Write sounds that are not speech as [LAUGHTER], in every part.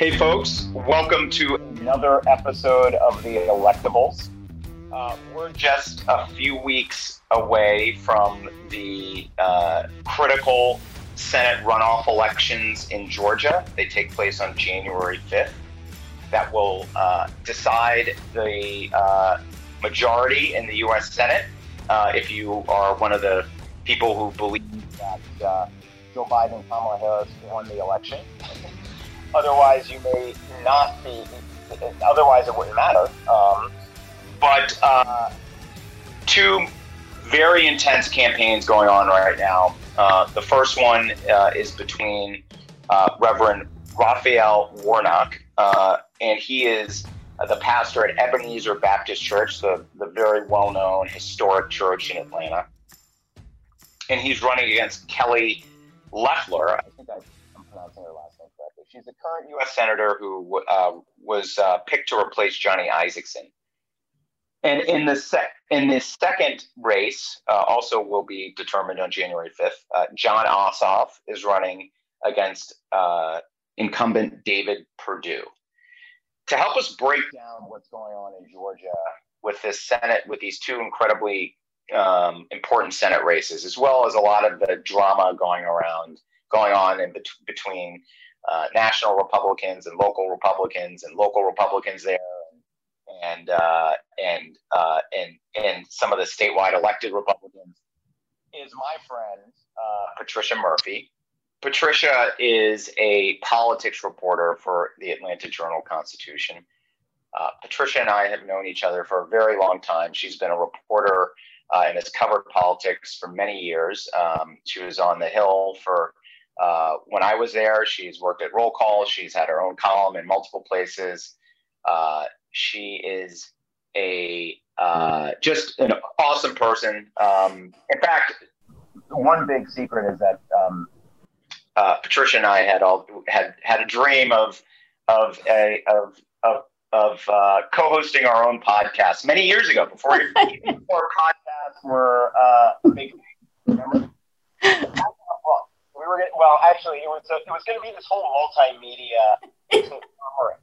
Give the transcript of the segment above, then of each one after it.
Hey, folks, welcome to another episode of The Electables. Uh, we're just a few weeks away from the uh, critical Senate runoff elections in Georgia. They take place on January 5th. That will uh, decide the uh, majority in the U.S. Senate. Uh, if you are one of the people who believe that uh, Joe Biden and Kamala Harris won the election. Otherwise, you may not be. Otherwise, it wouldn't matter. Um, but uh, two very intense campaigns going on right now. Uh, the first one uh, is between uh, Reverend Raphael Warnock, uh, and he is the pastor at Ebenezer Baptist Church, the, the very well known historic church in Atlanta. And he's running against Kelly Loeffler. I think last She's a current U.S. senator who uh, was uh, picked to replace Johnny Isakson. And in the sec- in this second race, uh, also will be determined on January 5th. Uh, Jon Ossoff is running against uh, incumbent David Perdue. To help us break down what's going on in Georgia with this Senate, with these two incredibly um, important Senate races, as well as a lot of the drama going around, going on in bet- between uh, national Republicans and local Republicans and local Republicans there, and uh, and uh, and and some of the statewide elected Republicans is my friend uh, Patricia Murphy. Patricia is a politics reporter for the Atlanta Journal Constitution. Uh, Patricia and I have known each other for a very long time. She's been a reporter and has covered politics for many years. Um, she was on the Hill for uh, when I was there, she's worked at Roll Call. She's had her own column in multiple places. Uh, she is a uh, just an awesome person. Um, in fact, one big secret is that um, uh, Patricia and I had all had had a dream of of a of of of uh, co-hosting our own podcast many years ago before [LAUGHS] before podcasts were uh, a big thing. Remember? we were gonna, well, actually, it was a, it was going to be this whole multimedia [LAUGHS] conglomerate,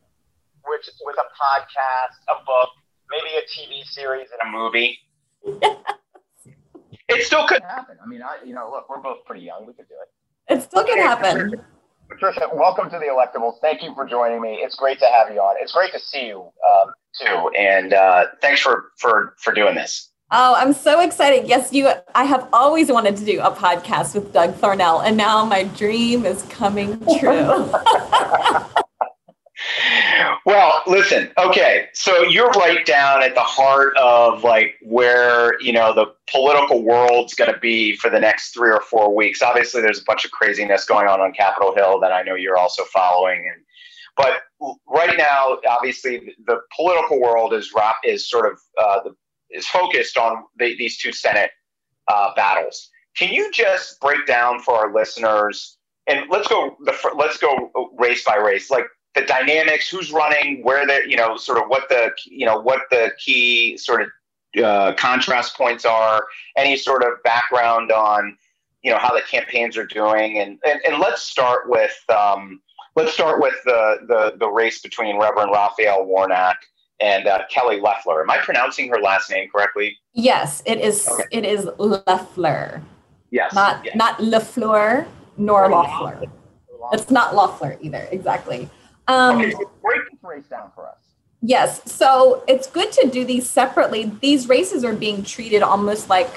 which with a podcast, a book, maybe a TV series, and a movie. [LAUGHS] it still could happen. I mean, I you know, look, we're both pretty young. We could do it. It still could happen. Patricia, Patricia, welcome to the Electables. Thank you for joining me. It's great to have you on. It's great to see you um, too, and uh, thanks for for for doing this. Oh, I'm so excited. Yes, you I have always wanted to do a podcast with Doug Thornell and now my dream is coming [LAUGHS] true. well, listen. Okay, so you're right down at the heart of like where, you know, the political world's going to be for the next 3 or 4 weeks. Obviously, there's a bunch of craziness going on on Capitol Hill that I know you're also following and but right now, obviously, the political world is is sort of uh, the is focused on the, these two Senate uh, battles. Can you just break down for our listeners? And let's go. The, let's go race by race. Like the dynamics, who's running, where they, you know, sort of what the, you know, what the key sort of uh, contrast points are. Any sort of background on, you know, how the campaigns are doing, and and, and let's start with. Um, let's start with the, the the race between Reverend Raphael Warnock and uh, Kelly Leffler. Am I pronouncing her last name correctly? Yes, it is. Okay. It is Leffler. Yes, not yes. not Lafleur nor Loeffler. It's not Loeffler either. Exactly. Um, okay, so break this race down for us. Yes, so it's good to do these separately. These races are being treated almost like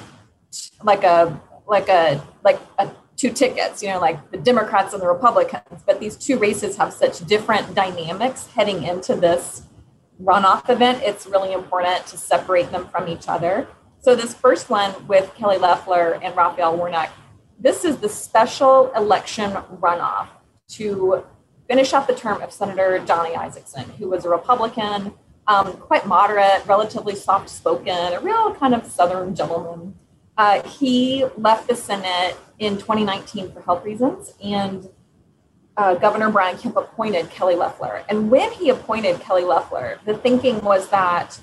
like a like a like a two tickets, you know, like the Democrats and the Republicans. But these two races have such different dynamics heading into this runoff event, it's really important to separate them from each other. So this first one with Kelly Loeffler and Raphael Warnock, this is the special election runoff to finish off the term of Senator Johnny Isakson, who was a Republican, um, quite moderate, relatively soft spoken, a real kind of Southern gentleman. Uh, he left the Senate in 2019 for health reasons and uh, Governor Brian Kemp appointed Kelly Loeffler. And when he appointed Kelly Loeffler, the thinking was that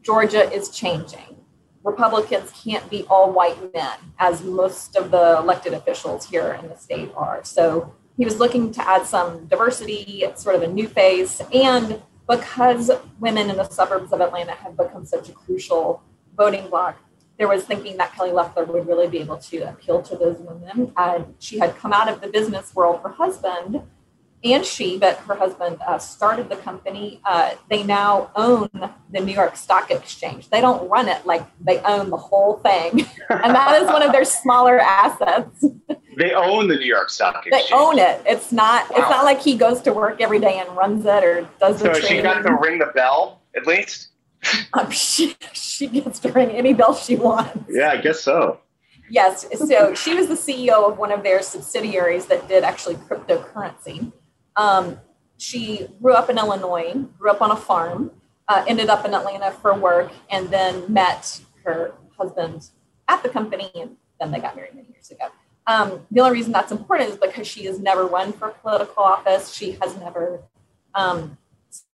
Georgia is changing. Republicans can't be all white men, as most of the elected officials here in the state are. So he was looking to add some diversity, sort of a new face, and because women in the suburbs of Atlanta have become such a crucial voting bloc, there was thinking that Kelly Loeffler would really be able to appeal to those women. Uh, she had come out of the business world. Her husband and she, but her husband uh, started the company. Uh, they now own the New York Stock Exchange. They don't run it like they own the whole thing, [LAUGHS] and that is one of their smaller assets. They own the New York Stock Exchange. They own it. It's not. Wow. It's not like he goes to work every day and runs it or does the. So she got to ring the bell at least. [LAUGHS] Um, she she gets to ring any bell she wants. Yeah, I guess so. Yes. So she was the CEO of one of their subsidiaries that did actually cryptocurrency. Um, she grew up in Illinois, grew up on a farm, uh, ended up in Atlanta for work, and then met her husband at the company, and then they got married many years ago. Um, the only reason that's important is because she has never run for political office. She has never um,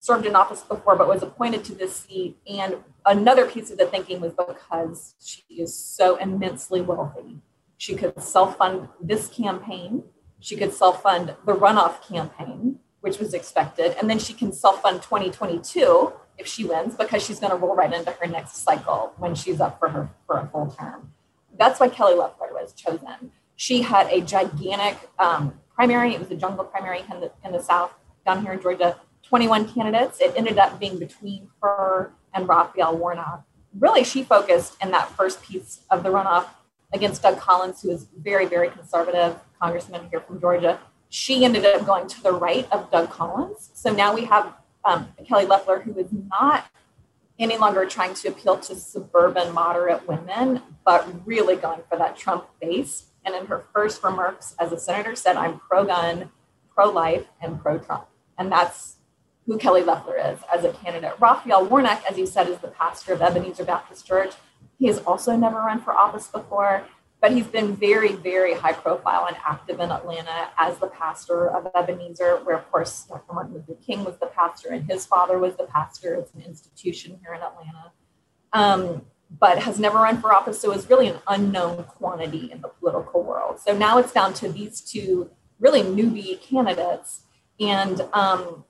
served in office before, but was appointed to this seat. And another piece of the thinking was because she is so immensely wealthy. She could self fund this campaign, she could self fund the runoff campaign, which was expected, and then she can self fund 2022 if she wins because she's going to roll right into her next cycle when she's up for her for a full term. That's why Kelly Loeffler was chosen. She had a gigantic um, primary. It was a jungle primary in the, in the South down here in Georgia. 21 candidates. It ended up being between her and Raphael Warnock. Really, she focused in that first piece of the runoff against Doug Collins, who is very, very conservative congressman here from Georgia. She ended up going to the right of Doug Collins. So now we have um, Kelly Loeffler, who is not any longer trying to appeal to suburban moderate women, but really going for that Trump base. And in her first remarks as a senator, said, I'm pro gun, pro life, and pro Trump. And that's who Kelly Loeffler is as a candidate. Raphael Warnock, as you said, is the pastor of Ebenezer Baptist Church. He has also never run for office before, but he's been very, very high profile and active in Atlanta as the pastor of Ebenezer, where, of course, Dr. Martin Luther King was the pastor and his father was the pastor. It's an institution here in Atlanta. Um, but has never run for office, so is really an unknown quantity in the political world. So now it's down to these two really newbie candidates. And um,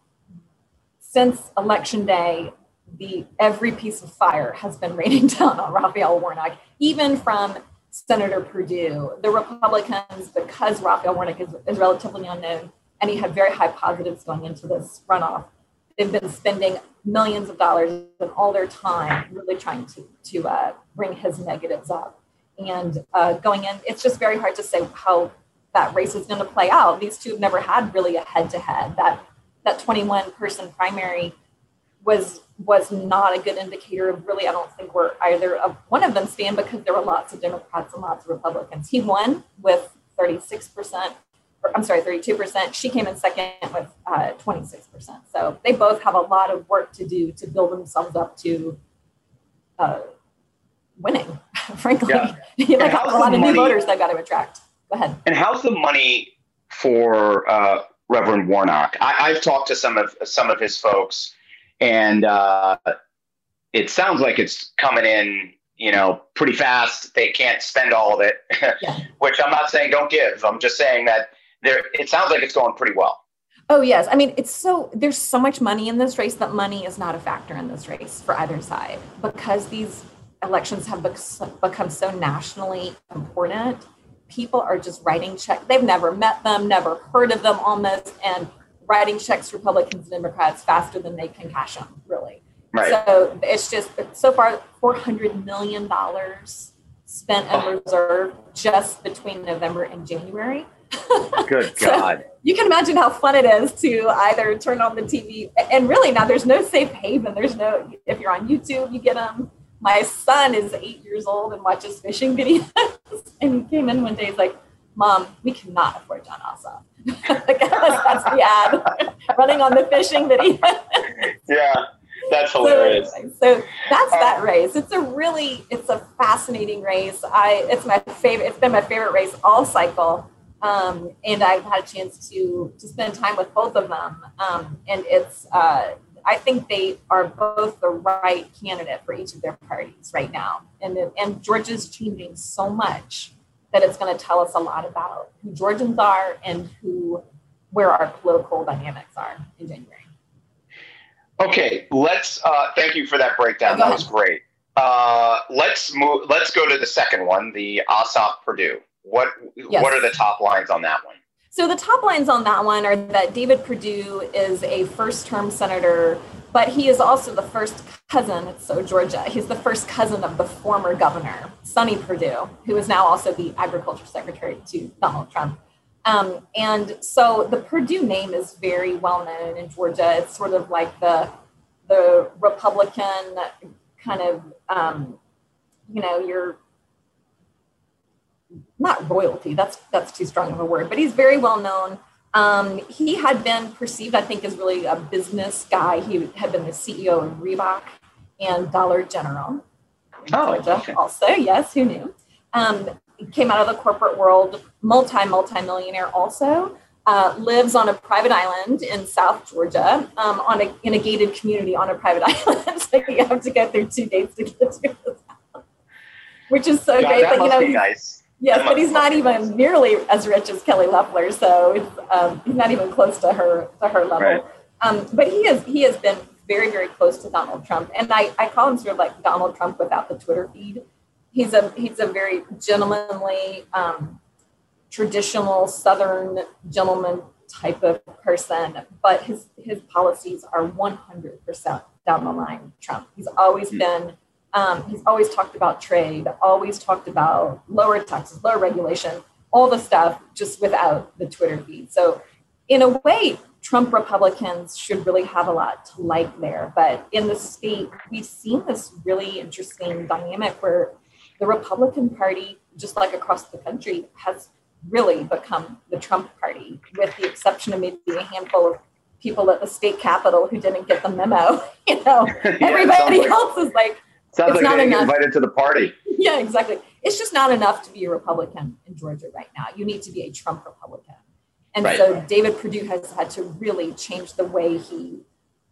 since election day, the every piece of fire has been raining [LAUGHS] down on Raphael Warnock, even from Senator Perdue. The Republicans, because Raphael Warnock is, is relatively unknown, and he had very high positives going into this runoff, they've been spending millions of dollars and all their time really trying to, to uh, bring his negatives up. And uh, going in, it's just very hard to say how that race is going to play out. These two have never had really a head to head. That that 21 person primary was was not a good indicator of really, I don't think where either of one of them stand because there were lots of Democrats and lots of Republicans. He won with 36%, or, I'm sorry, 32%. She came in second with uh, 26%. So they both have a lot of work to do to build themselves up to uh, winning, [LAUGHS] frankly. Yeah. [LAUGHS] like a lot of money, new voters they've got to attract. Go ahead. And how's the money for uh, Reverend Warnock. I, have talked to some of some of his folks, and uh, it sounds like it's coming in, you know, pretty fast. They can't spend all of it, [LAUGHS] yeah. which I'm not saying don't give. I'm just saying that there. It sounds like it's going pretty well. Oh yes, I mean it's so there's so much money in this race that money is not a factor in this race for either side because these elections have become so nationally important people are just writing checks. They've never met them, never heard of them almost, and writing checks Republicans and Democrats faster than they can cash them, really. Right. So it's just so far $400 million spent and oh. reserved just between November and January. [LAUGHS] Good God. you can imagine how fun it is to either turn on the TV and really now there's no safe haven. There's no, if you're on YouTube, you get them my son is eight years old and watches fishing videos. [LAUGHS] and he came in one day, he's like, Mom, we cannot afford Jon Ossoff. [LAUGHS] like, that's the ad [LAUGHS] running on the fishing video. yeah, that's hilarious. So, so that's that race. It's a really, it's a fascinating race. I, it's my favorite. It's been my favorite race all cycle. Um, and I've had a chance to to spend time with both of them. Um, and it's uh, I think they are both the right candidate for each of their parties right now. And, and Georgia's changing so much that it's going to tell us a lot about who Georgians are and who where our political dynamics are in January. Okay, let's. Uh, thank you for that breakdown. that was great. Uh, let's move. Let's go to the second one, the Ossoff Perdue. What yes. What are the top lines on that one? So the top lines on that one are that David Perdue is a first-term senator, but he is also the first cousin. So Georgia. He's the first cousin of the former governor, Sonny Perdue, who is now also the agriculture secretary to Donald Trump. Um, and so the Perdue name is very well known in Georgia. It's sort of like the the Republican kind of um, you know your not royalty. That's that's too strong of a word, but he's very well known. Um, he had been perceived, I think, as really a business guy. He had been the CEO of Reebok and Dollar General. Oh, Georgia okay. also, yes, who knew? Um, came out of the corporate world, multi multi millionaire also. Uh, lives on a private island in South Georgia, um, on a in a gated community on a private [LAUGHS] island. so you have to go through two dates to get to his house, which is so yeah, great. That but you know, nice. Yes, but he's not even nearly as rich as Kelly Loeffler, so um, he's not even close to her to her level. Right. Um, but he is he has been very very close to Donald Trump, and I, I call him sort of like Donald Trump without the Twitter feed he's a he's a very gentlemanly, um, traditional Southern gentleman type of person, but his his policies are 100% down the line. Trump. He's always hmm. been. Um, he's always talked about trade, always talked about lower taxes, lower regulation, all the stuff, just without the Twitter feed. So, in a way, Trump Republicans should really have a lot to like there. But in the state, we've seen this really interesting dynamic where the Republican Party, just like across the country, has really become the Trump party, with the exception of maybe a handful of people at the state capitol who didn't get the memo. [LAUGHS] You know, [LAUGHS] yeah, everybody else is like, sounds it's like not enough. invited to the party. [LAUGHS] Yeah, exactly. It's just not enough to be a Republican in Georgia right now. You need to be a Trump Republican. And right. so David Perdue has had to really change the way he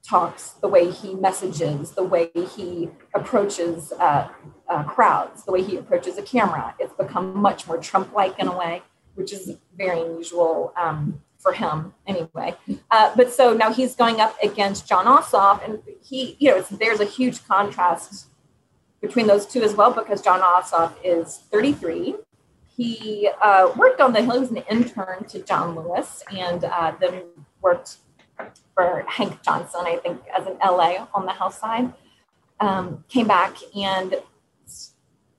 talks, the way he messages, the way he approaches uh, uh, crowds, the way he approaches a camera. It's become much more Trump like in a way, which is very unusual um, for him anyway. Uh, but so now he's going up against Jon Ossoff, and he, you know, there's a huge contrast between those two as well because Jon Ossoff is 33. He uh, worked on the Hill, he was an intern to John Lewis and uh, then worked for Hank Johnson, I think, as an LA on the House side. Um, came back and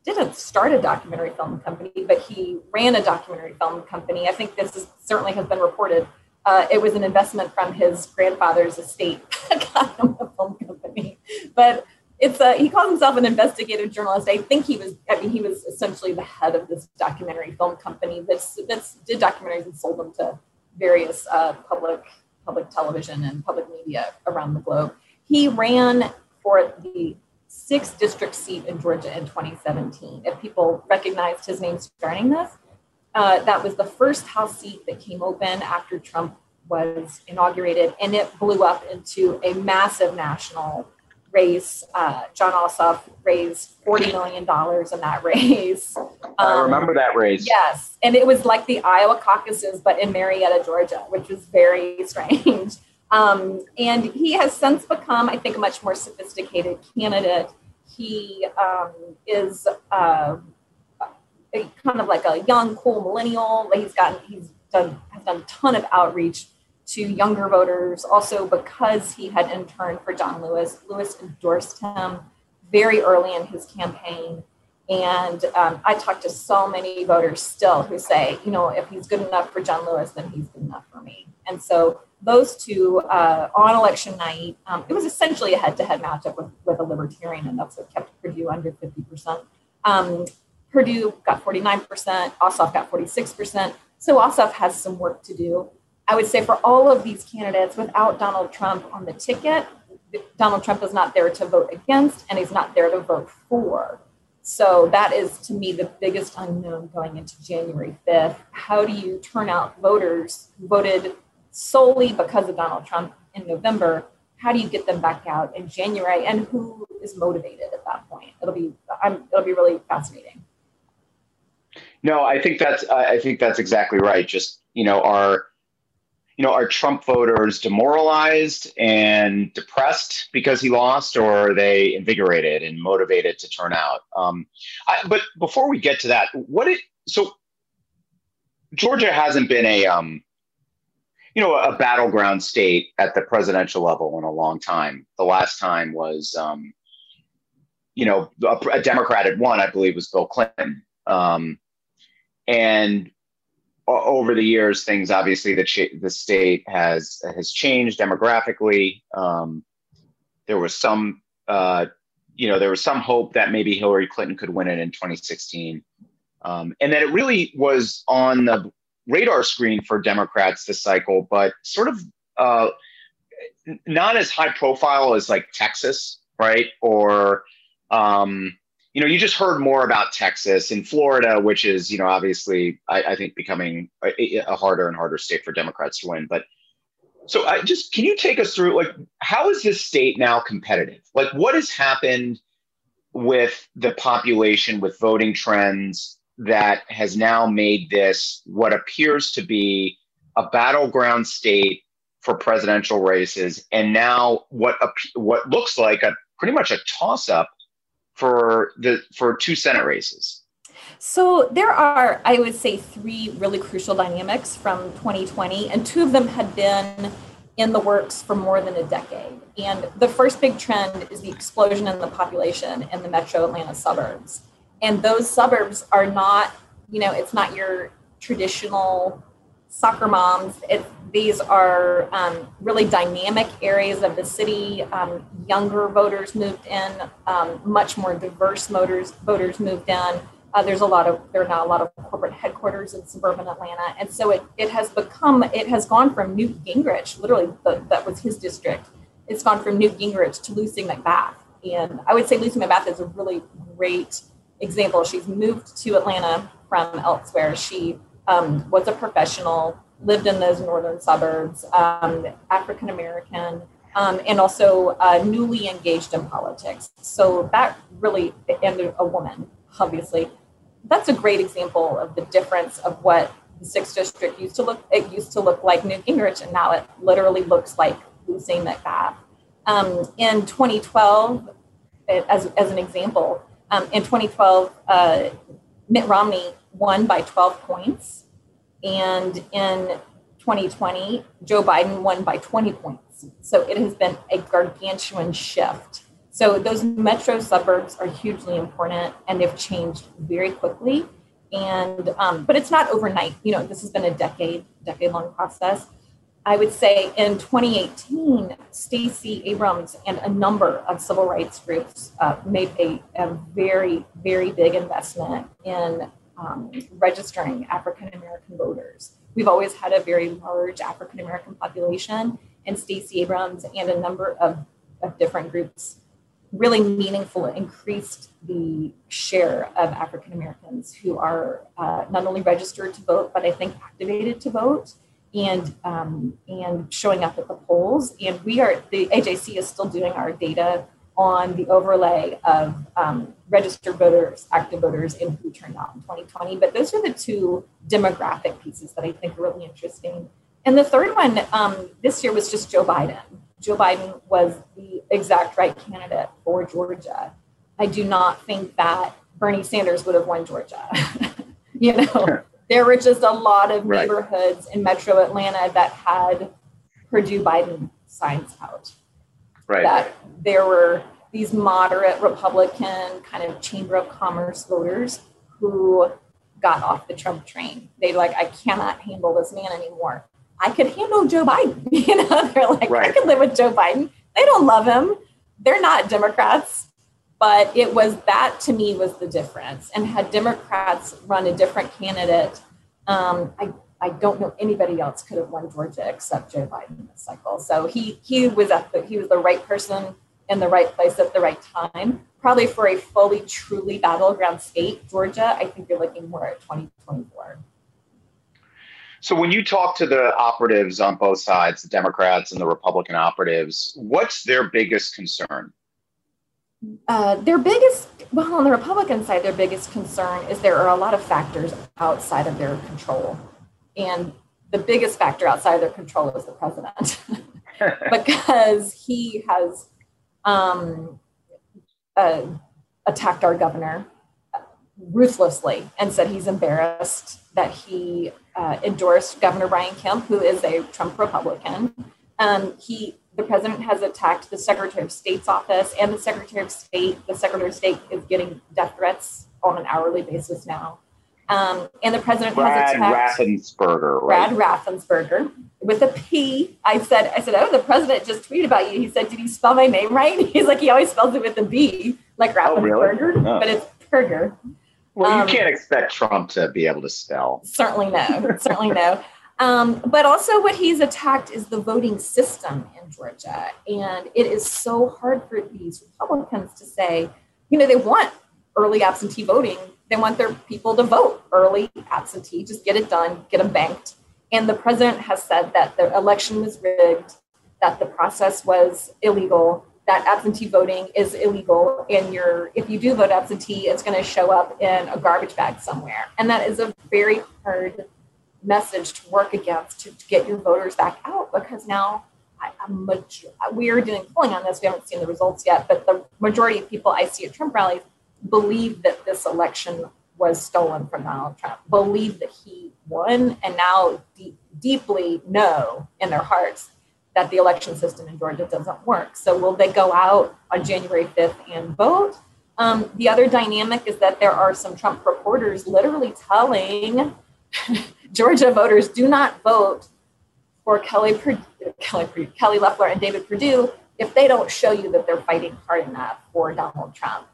didn't start a documentary film company, but he ran a documentary film company. I think this is, certainly has been reported. Uh, it was an investment from his grandfather's estate, [LAUGHS] a film company. But it's a, he calls himself an investigative journalist. I think he was, I mean, he was essentially the head of this documentary film company that's, that's did documentaries and sold them to various uh, public public television and public media around the globe. He ran for the sixth district seat in Georgia in 2017. If people recognized his name starting this, uh, that was the first House seat that came open after Trump was inaugurated, and it blew up into a massive national race. Uh, Jon Ossoff raised $40 million in that [LAUGHS] race. Um, I remember that race. Yes. And it was like the Iowa caucuses, but in Marietta, Georgia, which was very strange. [LAUGHS] Um, and he has since become, I think, a much more sophisticated candidate. He um, is uh, kind of like a young, cool millennial. He's gotten, he's done, has done a ton of outreach to younger voters. Also, because he had interned for John Lewis, Lewis endorsed him very early in his campaign. And um, I talked to so many voters still who say, you know, if he's good enough for John Lewis, then he's good enough for me. And so those two uh, on election night, um, it was essentially a head-to-head matchup with, with a libertarian, and that's what kept Perdue under 50%. Um, Perdue got 49%, Ossoff got 46%. So Ossoff has some work to do. I would say for all of these candidates, without Donald Trump on the ticket, Donald Trump is not there to vote against and he's not there to vote for. So that is to me the biggest unknown going into January 5th. How do you turn out voters who voted solely because of Donald Trump in November? How do you get them back out in January and who is motivated at that point? It'll be I'm, it'll be really fascinating. No, I think that's I think that's exactly right. Just, you know, our you know, are Trump voters demoralized and depressed because he lost, or are they invigorated and motivated to turn out? Um, I, but before we get to that, what it so Georgia hasn't been a um, you know a battleground state at the presidential level in a long time. The last time was um, you know a, a Democrat had won, I believe, was Bill Clinton. Um, and over the years, things obviously the the state has has changed demographically. Um, there was some, uh, you know, there was some hope that maybe Hillary Clinton could win it in 2016, um, and that it really was on the radar screen for Democrats this cycle, but sort of uh, not as high profile as like Texas, right? Or um, you know, you just heard more about Texas and Florida, which is, you know, obviously, I, I think becoming a, a, harder and harder state for Democrats to win. But so I just, can you take us through, like, how is this state now competitive? Like, what has happened with the population, with voting trends that has now made this what appears to be a battleground state for presidential races, and now what what looks like a pretty much a toss up for the for two Senate races? So there are, I would say, three really crucial dynamics from 2020, and two of them had been in the works for more than a decade. And the first big trend is the explosion in the population in the metro Atlanta suburbs. And those suburbs are not, you know, it's not your traditional soccer moms. It, these are um, really dynamic areas of the city. Um, younger voters moved in, um, much more diverse voters voters moved in. Uh, there's a lot of there are now a lot of corporate headquarters in suburban Atlanta, and so it it has become it has gone from Newt Gingrich, literally the, that was his district. It's gone from Newt Gingrich to Lucy McBath, and I would say Lucy McBath is a really great example. She's moved to Atlanta from elsewhere. She um, was a professional, lived in those northern suburbs, um, African American, um, and also uh, newly engaged in politics. So that really, and a woman, obviously, that's a great example of the difference of what the sixth district used to look. It used to look like Newt Gingrich, and now it literally looks like Lucy McBath. Um, in 2012, as, as an example, um, in 2012, uh, Mitt Romney won by 12 points. And in 2020, Joe Biden won by 20 points. So it has been a gargantuan shift. So those metro suburbs are hugely important and they've changed very quickly. And um, but it's not overnight. You know, this has been a decade, decade long process. I would say in 2018, Stacey Abrams and a number of civil rights groups uh, made a, a, very, very big investment in um, registering African American voters. We've always had a very large African American population, and Stacey Abrams and a number of, of different groups really meaningful increased the share of African Americans who are uh, not only registered to vote, but I think activated to vote and um, and showing up at the polls. And we are the AJC is still doing our data on the overlay of um, registered voters, active voters, and who turned out in 2020. But those are the two demographic pieces that I think are really interesting. And the third one um, this year was just Joe Biden. Joe Biden was the exact right candidate for Georgia. I do not think that Bernie Sanders would have won Georgia. [LAUGHS] you know, there were just a lot of right. neighborhoods in metro Atlanta that had Perdue Biden signs out right. that there were these moderate Republican kind of Chamber of Commerce voters who got off the Trump train. They like, I cannot handle this man anymore. I could handle Joe Biden. [LAUGHS] You know, they're like, right. I could live with Joe Biden. They don't love him. They're not Democrats. But it was that to me was the difference. And had Democrats run a different candidate, um, I I don't know anybody else could have won Georgia except Joe Biden this cycle. So he he was at the, he was the right person in the right place at the right time. Probably for a fully truly battleground state, Georgia, I think you're looking more at 2024. So when you talk to the operatives on both sides, the Democrats and the Republican operatives, what's their biggest concern? Uh, their biggest, well, on the Republican side, their biggest concern is there are a lot of factors outside of their control and the biggest factor outside of their control is the president [LAUGHS] because he has um, uh, attacked our governor ruthlessly and said he's embarrassed that he uh, endorsed Governor Brian Kemp, who is a Trump Republican. Um, he, the president has attacked the Secretary of State's office and the Secretary of State. The Secretary of State is getting death threats on an hourly basis now. Um, and the president Brad has attacked Raffensperger, Brad? Raffensperger with a P. I said, I said, oh, the president just tweeted about you. He said, did he spell my name right? [LAUGHS] He's like, he always spells it with a B, like Oh, really? Raffensperger, Oh. but it's Perger. Well, Um, you can't expect Trump to be able to spell. Certainly no, [LAUGHS] certainly no. Um, but also, what he's attacked is the voting system in Georgia. And it is so hard for these Republicans to say, you know, they want early absentee voting. They want their people to vote early absentee, just get it done, get them banked. And the president has said that the election was rigged, that the process was illegal, that absentee voting is illegal. And you're, if you do vote absentee, it's going to show up in a garbage bag somewhere. And that is a very hard message to work against to, to get your voters back out because now I, we are doing polling on this. We haven't seen the results yet, but the majority of people I see at Trump rallies believe that this election was stolen from Donald Trump, believe that he won, and now deep, deeply know in their hearts that the election system in Georgia doesn't work. So, will they go out on January 5th and vote? Um, the other dynamic is that there are some Trump reporters literally telling [LAUGHS] Georgia voters do not vote for Kelly, Kelly, Kelly Loeffler and David Perdue if they don't show you that they're fighting hard enough for Donald Trump.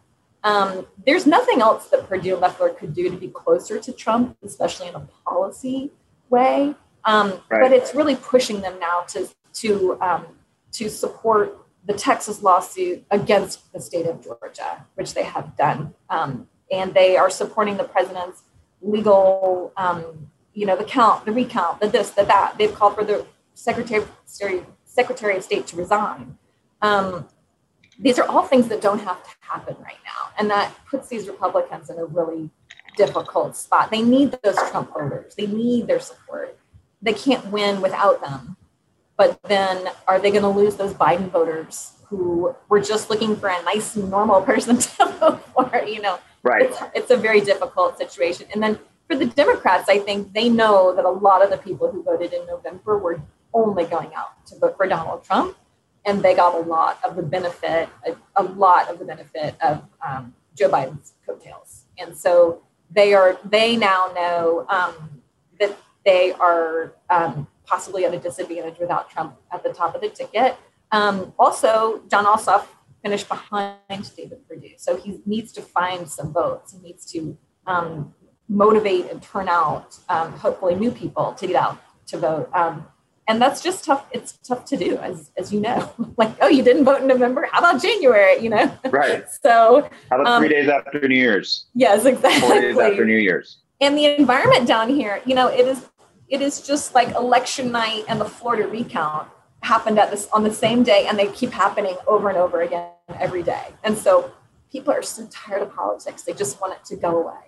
Um, there's nothing else that Perdue and Loeffler could do to be closer to Trump, especially in a policy way. Um, Right. But it's really pushing them now to to um, to support the Texas lawsuit against the state of Georgia, which they have done, um, and they are supporting the president's legal, um, you know, the count, the recount, the this, the that. They've called for the secretary secretary of state to resign. These are all things that don't have to happen right now, and that puts these Republicans in a really difficult spot. They need those Trump voters. They need their support. They can't win without them. But then, are they going to lose those Biden voters who were just looking for a nice, normal person [LAUGHS] to vote for? You know, Right. it's, it's a very difficult situation. And then for the Democrats, I think they know that a lot of the people who voted in November were only going out to vote for Donald Trump, and they got a lot of the benefit, a, a lot of the benefit of um, Joe Biden's coattails. And so they are, they now know um, that they are um, possibly at a disadvantage without Trump at the top of the ticket. Um, also, Jon Ossoff finished behind David Perdue, so he needs to find some votes. He needs to um, motivate and turn out, um, hopefully, new people to get out to vote. Um, and that's just tough. It's tough to do, as as you know. [LAUGHS] like, oh, you didn't vote in November. How about January? You know. Right. [LAUGHS] so How about Um, three days after New Year's? yes, exactly Four days after New Year's. and the environment down here you know it is it is just like election night and the florida recount happened at this on the same day and they keep happening over and over again every day and so people are so tired of politics they just want it to go away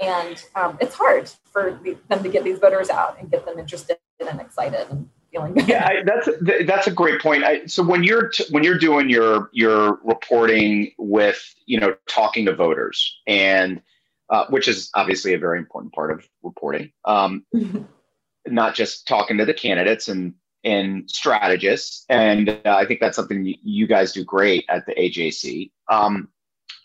and um, it's hard for the, them to get these voters out and get them interested and excited and feeling good Yeah, I, that's that's a great point. I, so when you're t- when you're doing your your reporting with you know talking to voters and uh, which is obviously a very important part of reporting, um, [LAUGHS] not just talking to the candidates and and strategists. And uh, I think that's something you, guys do great at the AJC. Um,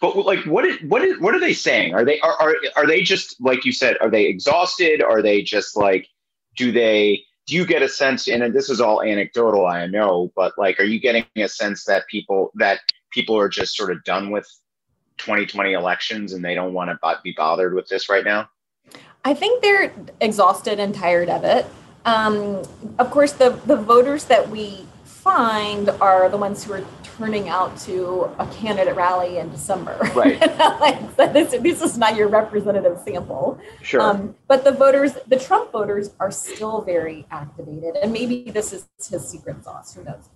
but like, what is, what is, what are they saying? Are they are, are are they just like you said? Are they exhausted? Are they just like? Do they? Do you get a sense? And this is all anecdotal, I know, but like, are you getting a sense that people that people are just sort of done with 2020 elections and they don't want to be bothered with this right now? I think they're exhausted and tired of it. Um, of course, the, the voters that we find are the ones who are turning out to a candidate rally in December. [LAUGHS] Right. like, so this, this is not your representative sample. Sure. Um, but the voters, the Trump voters, are still very activated. And maybe this is his secret sauce. Who knows?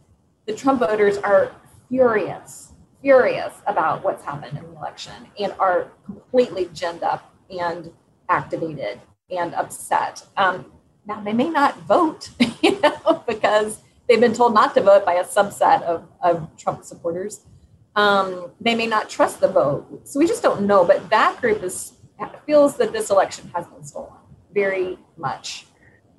The Trump voters are furious, furious about what's happened in the election and are completely ginned up and activated and upset. Um, Now they may not vote, [LAUGHS] you know, because they've been told not to vote by a subset of, of Trump supporters. Um, they may not trust the vote. So we just don't know. But that group is feels that this election has been stolen very much,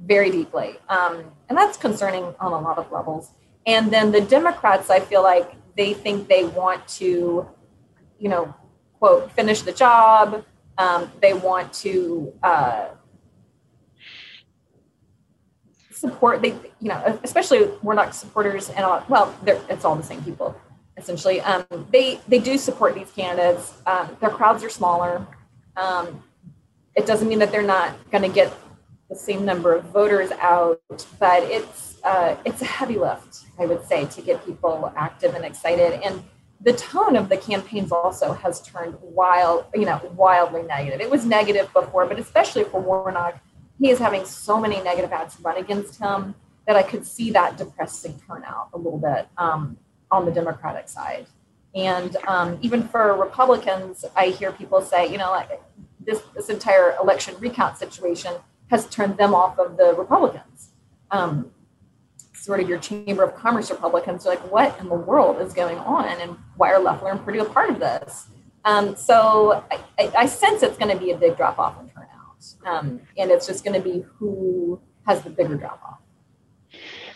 very deeply. Um, and that's concerning on a lot of levels. And then the Democrats, I feel like they think they want to, you know, quote, finish the job. Um, they want to uh, support, they, you know, especially Warnock supporters and, all, well, it's all the same people essentially. Um, they, they do support these candidates. Um, their crowds are smaller. Um, it doesn't mean that they're not going to get the same number of voters out, but it's uh, it's a heavy lift, I would say, to get people active and excited. And the tone of the campaigns also has turned wild, you know, wildly negative. It was negative before, but especially for Warnock, he is having so many negative ads run against him that I could see that depressing turnout a little bit um, on the Democratic side. And um, even for Republicans, I hear people say, you know, like this this entire election recount situation has turned them off of the Republicans. Um, sort of your Chamber of Commerce Republicans are like, what in the world is going on? And why are Loeffler and Perdue a part of this? Um, so I, I, I, sense it's going to be a big drop off. Um, and it's just going to be who has the bigger drop off.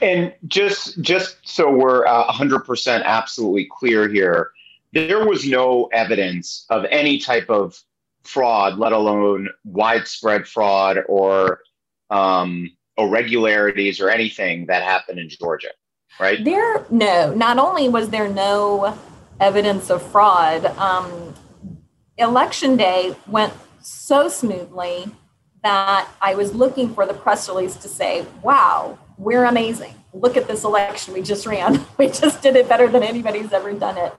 And just just so we're uh, 100% absolutely clear here, there was no evidence of any type of fraud, let alone widespread fraud or um, irregularities or anything that happened in Georgia, right? There, no. Not only was there no evidence of fraud, um, election day went so smoothly that I was looking for the press release to say, wow, we're amazing. Look at this election we just ran. [LAUGHS] We just did it better than anybody's ever done it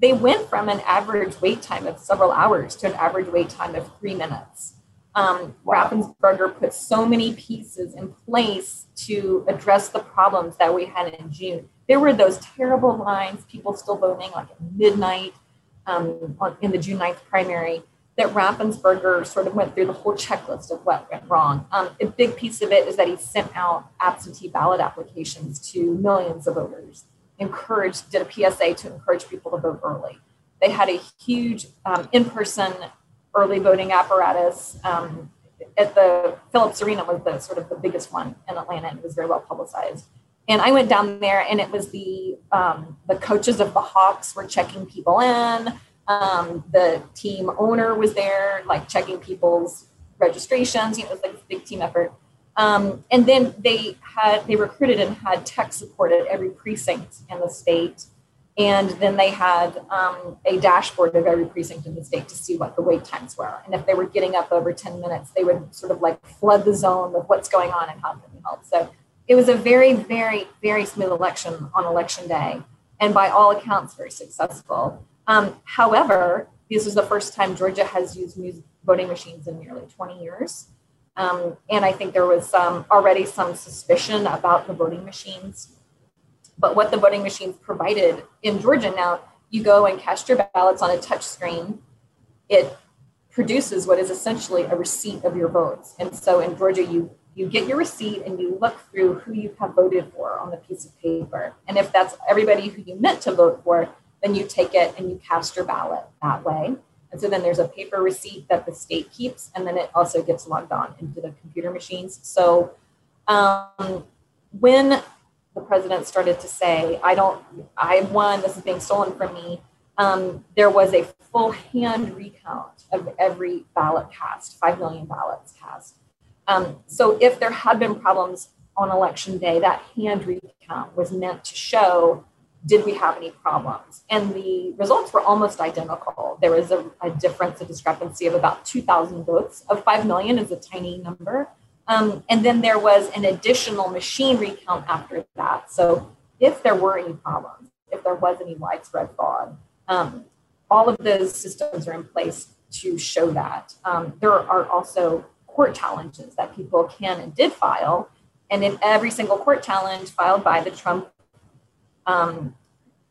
they went from an average wait time of several hours to an average wait time of three minutes. Um, wow. Put so many pieces in place to address the problems that we had in June. There were those terrible lines, people still voting like at midnight um, in the June 9th primary, that Raffensperger sort of went through the whole checklist of what went wrong. Um, a big piece of it is that he sent out absentee ballot applications to millions of voters encouraged, did a PSA to encourage people to vote early. They had a huge um, in person early voting apparatus. Um, at the Phillips Arena was the sort of the biggest one in Atlanta and it was very well publicized. And I went down there and it was the um, the coaches of the Hawks were checking people in. Um, the team owner was there, like checking people's registrations. You know, it was like a big team effort. Um, and then they had they recruited and had tech support at every precinct in the state. And then they had um, a dashboard of every precinct in the state to see what the wait times were. And if they were getting up over 10 minutes, they would sort of like flood the zone with what's going on and how can we help. So it was a very, very, very smooth election on election day. And by all accounts, very successful. Um, however, this is the first time Georgia has used voting machines in nearly 20 years. Um, and I think there was some already some suspicion about the voting machines. But what the voting machines provided in Georgia now, you go and cast your ballots on a touch screen. It produces what is essentially a receipt of your votes. And so in Georgia, you you get your receipt and you look through who you have voted for on the piece of paper. And if that's everybody who you meant to vote for, then you take it and you cast your ballot that way. And so then there's a paper receipt that the state keeps, and then it also gets logged on into the computer machines. So um, when the president started to say, I don't, I won, this is being stolen from me, um, there was a full hand recount of every ballot cast, 5 million ballots cast. Um, so if there had been problems on election day, that hand recount was meant to show did we have any problems? And the results were almost identical. There was a, a difference, a discrepancy of about 2,000 votes. Of 5 million is a tiny number. Um, and then there was an additional machine recount after that. So if there were any problems, if there was any widespread fraud, um, all of those systems are in place to show that. Um, there are also court challenges that people can and did file. And in every single court challenge filed by the Trump um,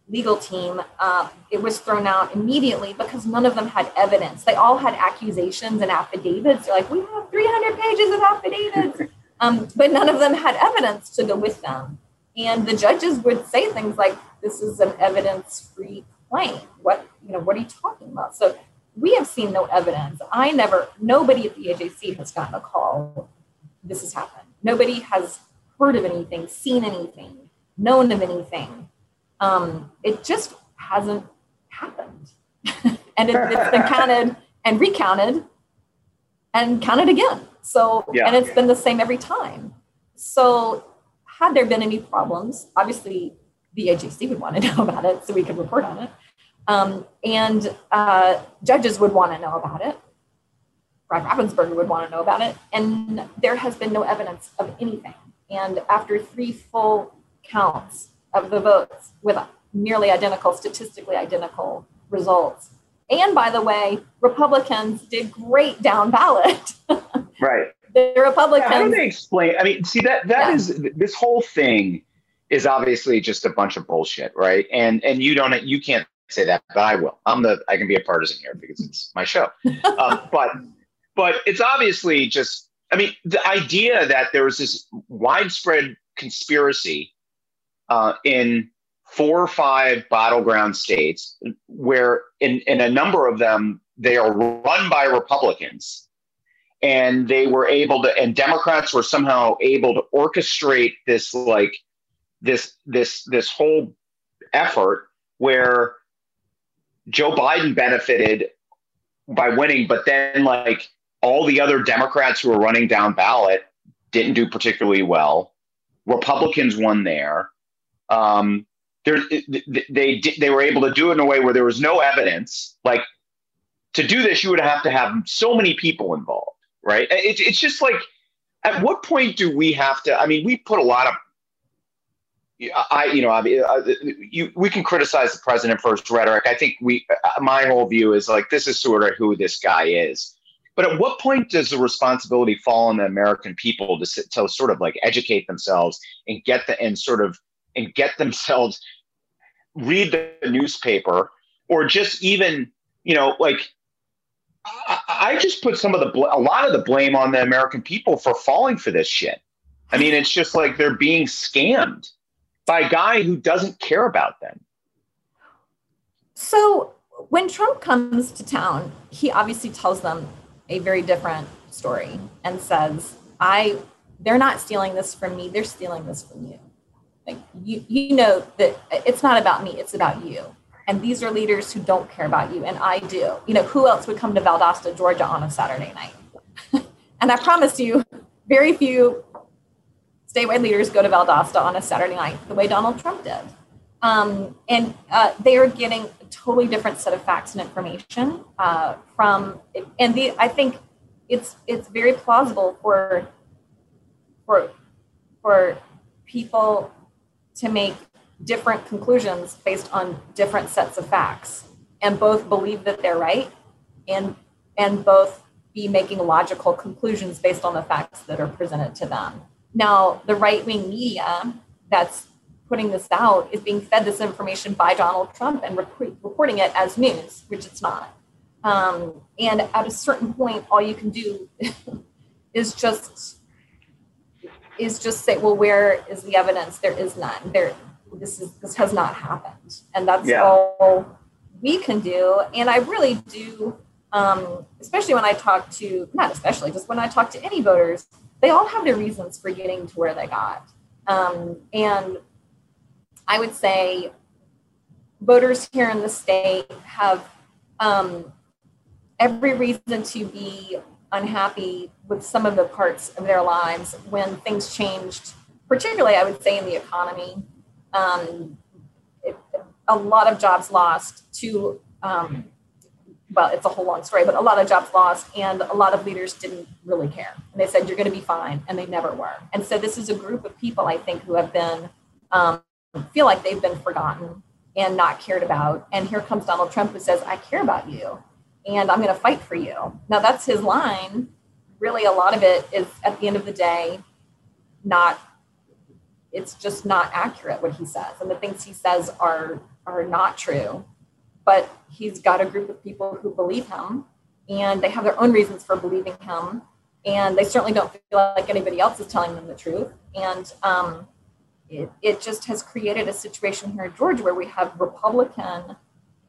legal team, uh, it was thrown out immediately because none of them had evidence. They all had accusations and affidavits. They're like, we have 300 pages of affidavits. [LAUGHS] Um, but none of them had evidence to go with them. And the judges would say things like, this is an evidence-free claim. What, you know, what are you talking about? So we have seen no evidence. I never, nobody at the AJC has gotten a call. This has happened. Nobody has heard of anything, seen anything, known of anything. Um, it just hasn't happened. [LAUGHS] and it, has been [LAUGHS] counted and recounted and counted again. So, yeah. and it's been the same every time. So, had there been any problems, obviously the AJC would want to [LAUGHS] know about it so we could report on it. Um, and uh, judges would want to know about it. Brad Raffensperger would want to know about it. And there has been no evidence of anything. And after three full counts of the votes with nearly identical, statistically identical results, and by the way, Republicans did great down ballot. [LAUGHS] right. The Republicans. Yeah, how do they explain? I mean, see that that yeah. is this whole thing is obviously just a bunch of bullshit, right? And and you don't you can't say that, but I will. I'm the I can be a partisan here because it's my show. [LAUGHS] um, but but it's obviously just I mean the idea that there was this widespread conspiracy uh, in four or five battleground states where in, in a number of them they are run by republicans. And they were able to and democrats were somehow able to orchestrate this like this this this whole effort where joe biden benefited by winning but then like all the other democrats who were running down ballot didn't do particularly well. Republicans won there um, there they they were able to do it in a way where there was no evidence. Like to do this, you would have to have so many people involved, right? It, it's just like, at what point do we have to? I mean, we put a lot of I, you know, I uh, you, we can criticize the president for his rhetoric. I think we, my whole view is like, this is sort of who this guy is. But at what point does the responsibility fall on the American people to, to sort of like educate themselves and get the, and sort of, and get themselves read the newspaper or just even, you know, like I, I just put some of the, a lot of the blame on the American people for falling for this shit. I mean, it's just like they're being scammed by a guy who doesn't care about them. So when Trump comes to town, he obviously tells them a very different story and says, I they're not stealing this from me, they're stealing this from you. You, you know that it's not about me, it's about you. And these are leaders who don't care about you, and I do. You know, who else would come to Valdosta, Georgia on a Saturday night? [LAUGHS] and I promise you, very few statewide leaders go to Valdosta on a Saturday night the way Donald Trump did. Um, and uh, they are getting a totally different set of facts and information uh, from, and the, I think it's it's very plausible for for for people to make different conclusions based on different sets of facts. And both believe that they're right and and both be making logical conclusions based on the facts that are presented to them. Now the right-wing media that's putting this out is being fed this information by donald trump and rep- reporting it as news which it's not. Um, and at a certain point all you can do [LAUGHS] is just is just say, well, where is the evidence? There is none. There, this is this has not happened, and that's yeah. all we can do. And I really do, um, especially when I talk to not especially just when I talk to any voters, they all have their reasons for getting to where they got, um, and I would say voters here in the state have um, every reason to be unhappy with some of the parts of their lives when things changed, particularly, I would say, in the economy. Um, it, a lot of jobs lost to, um, well, it's a whole long story, but a lot of jobs lost, and a lot of leaders didn't really care. And they said, You're going to be fine. And they never were. And so, this is a group of people, I think, who have been, um, feel like they've been forgotten and not cared about. And here comes Donald Trump who says, I care about you and I'm going to fight for you. Now, that's his line. Really, a lot of it is at the end of the day, not, it's just not accurate what he says. And the things he says are, are not true. But he's got a group of people who believe him and they have their own reasons for believing him. and they certainly don't feel like anybody else is telling them the truth. And um, it, it just has created a situation here in Georgia where we have Republican,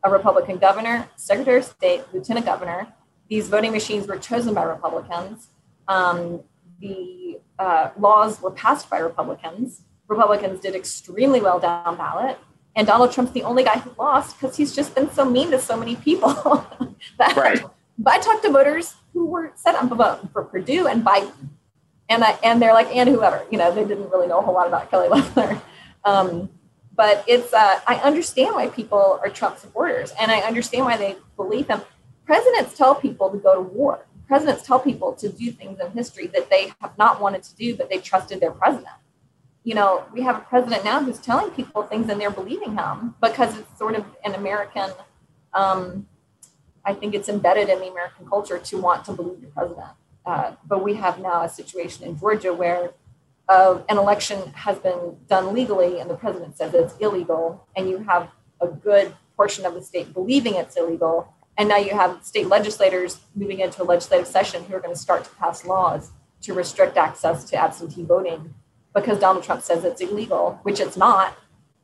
a Republican governor, Secretary of State, Lieutenant Governor. These voting machines were chosen by Republicans. Um, the uh, laws were passed by Republicans. Republicans did extremely well down ballot. And Donald Trump's the only guy who lost because he's just been so mean to so many people. [LAUGHS] that, right. But I talked to voters who were set up voting for Perdue and Biden. And, I, and they're like, and whoever, you know, they didn't really know a whole lot about Kelly Loeffler. Um, but it's, uh, I understand why people are Trump supporters and I understand why they believe him. Presidents tell people to go to war. Presidents tell people to do things in history that they have not wanted to do, but they trusted their president you know, we have a president now who's telling people things and they're believing him because it's sort of an American, um, I think it's embedded in the American culture to want to believe the president. Uh, but we have now a situation in Georgia where an election has been done legally and the president says it's illegal, and you have a good portion of the state believing it's illegal. And now you have state legislators moving into a legislative session who are going to start to pass laws to restrict access to absentee voting because Donald Trump says it's illegal, which it's not.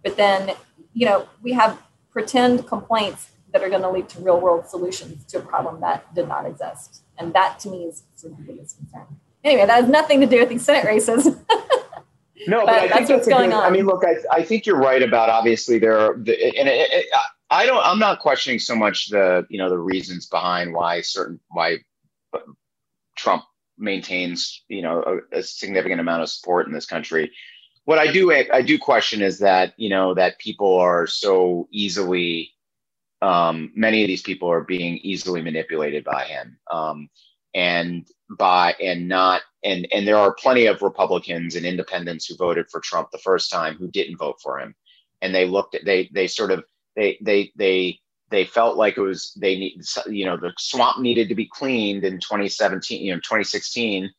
But then, you know, we have pretend complaints that are going to lead to real world solutions to a problem that did not exist. And that to me is the biggest concern. Anyway, that has nothing to do with these Senate races. [LAUGHS] no, but, but I think that's, going good, on. I mean, look, I, I think you're right about obviously there, the, and it, it, I don't, I'm not questioning so much the, you know, the reasons behind why certain, why Trump maintains you know a, a, significant amount of support in this country. What I do I do question is that you know that people are so easily um, many of these people are being easily manipulated by him um, and by and not and and there are plenty of Republicans and independents who voted for Trump the first time who didn't vote for him. And they looked at they they sort of they they they they felt like it was they need you know the swamp needed to be cleaned in 2017 you know 2016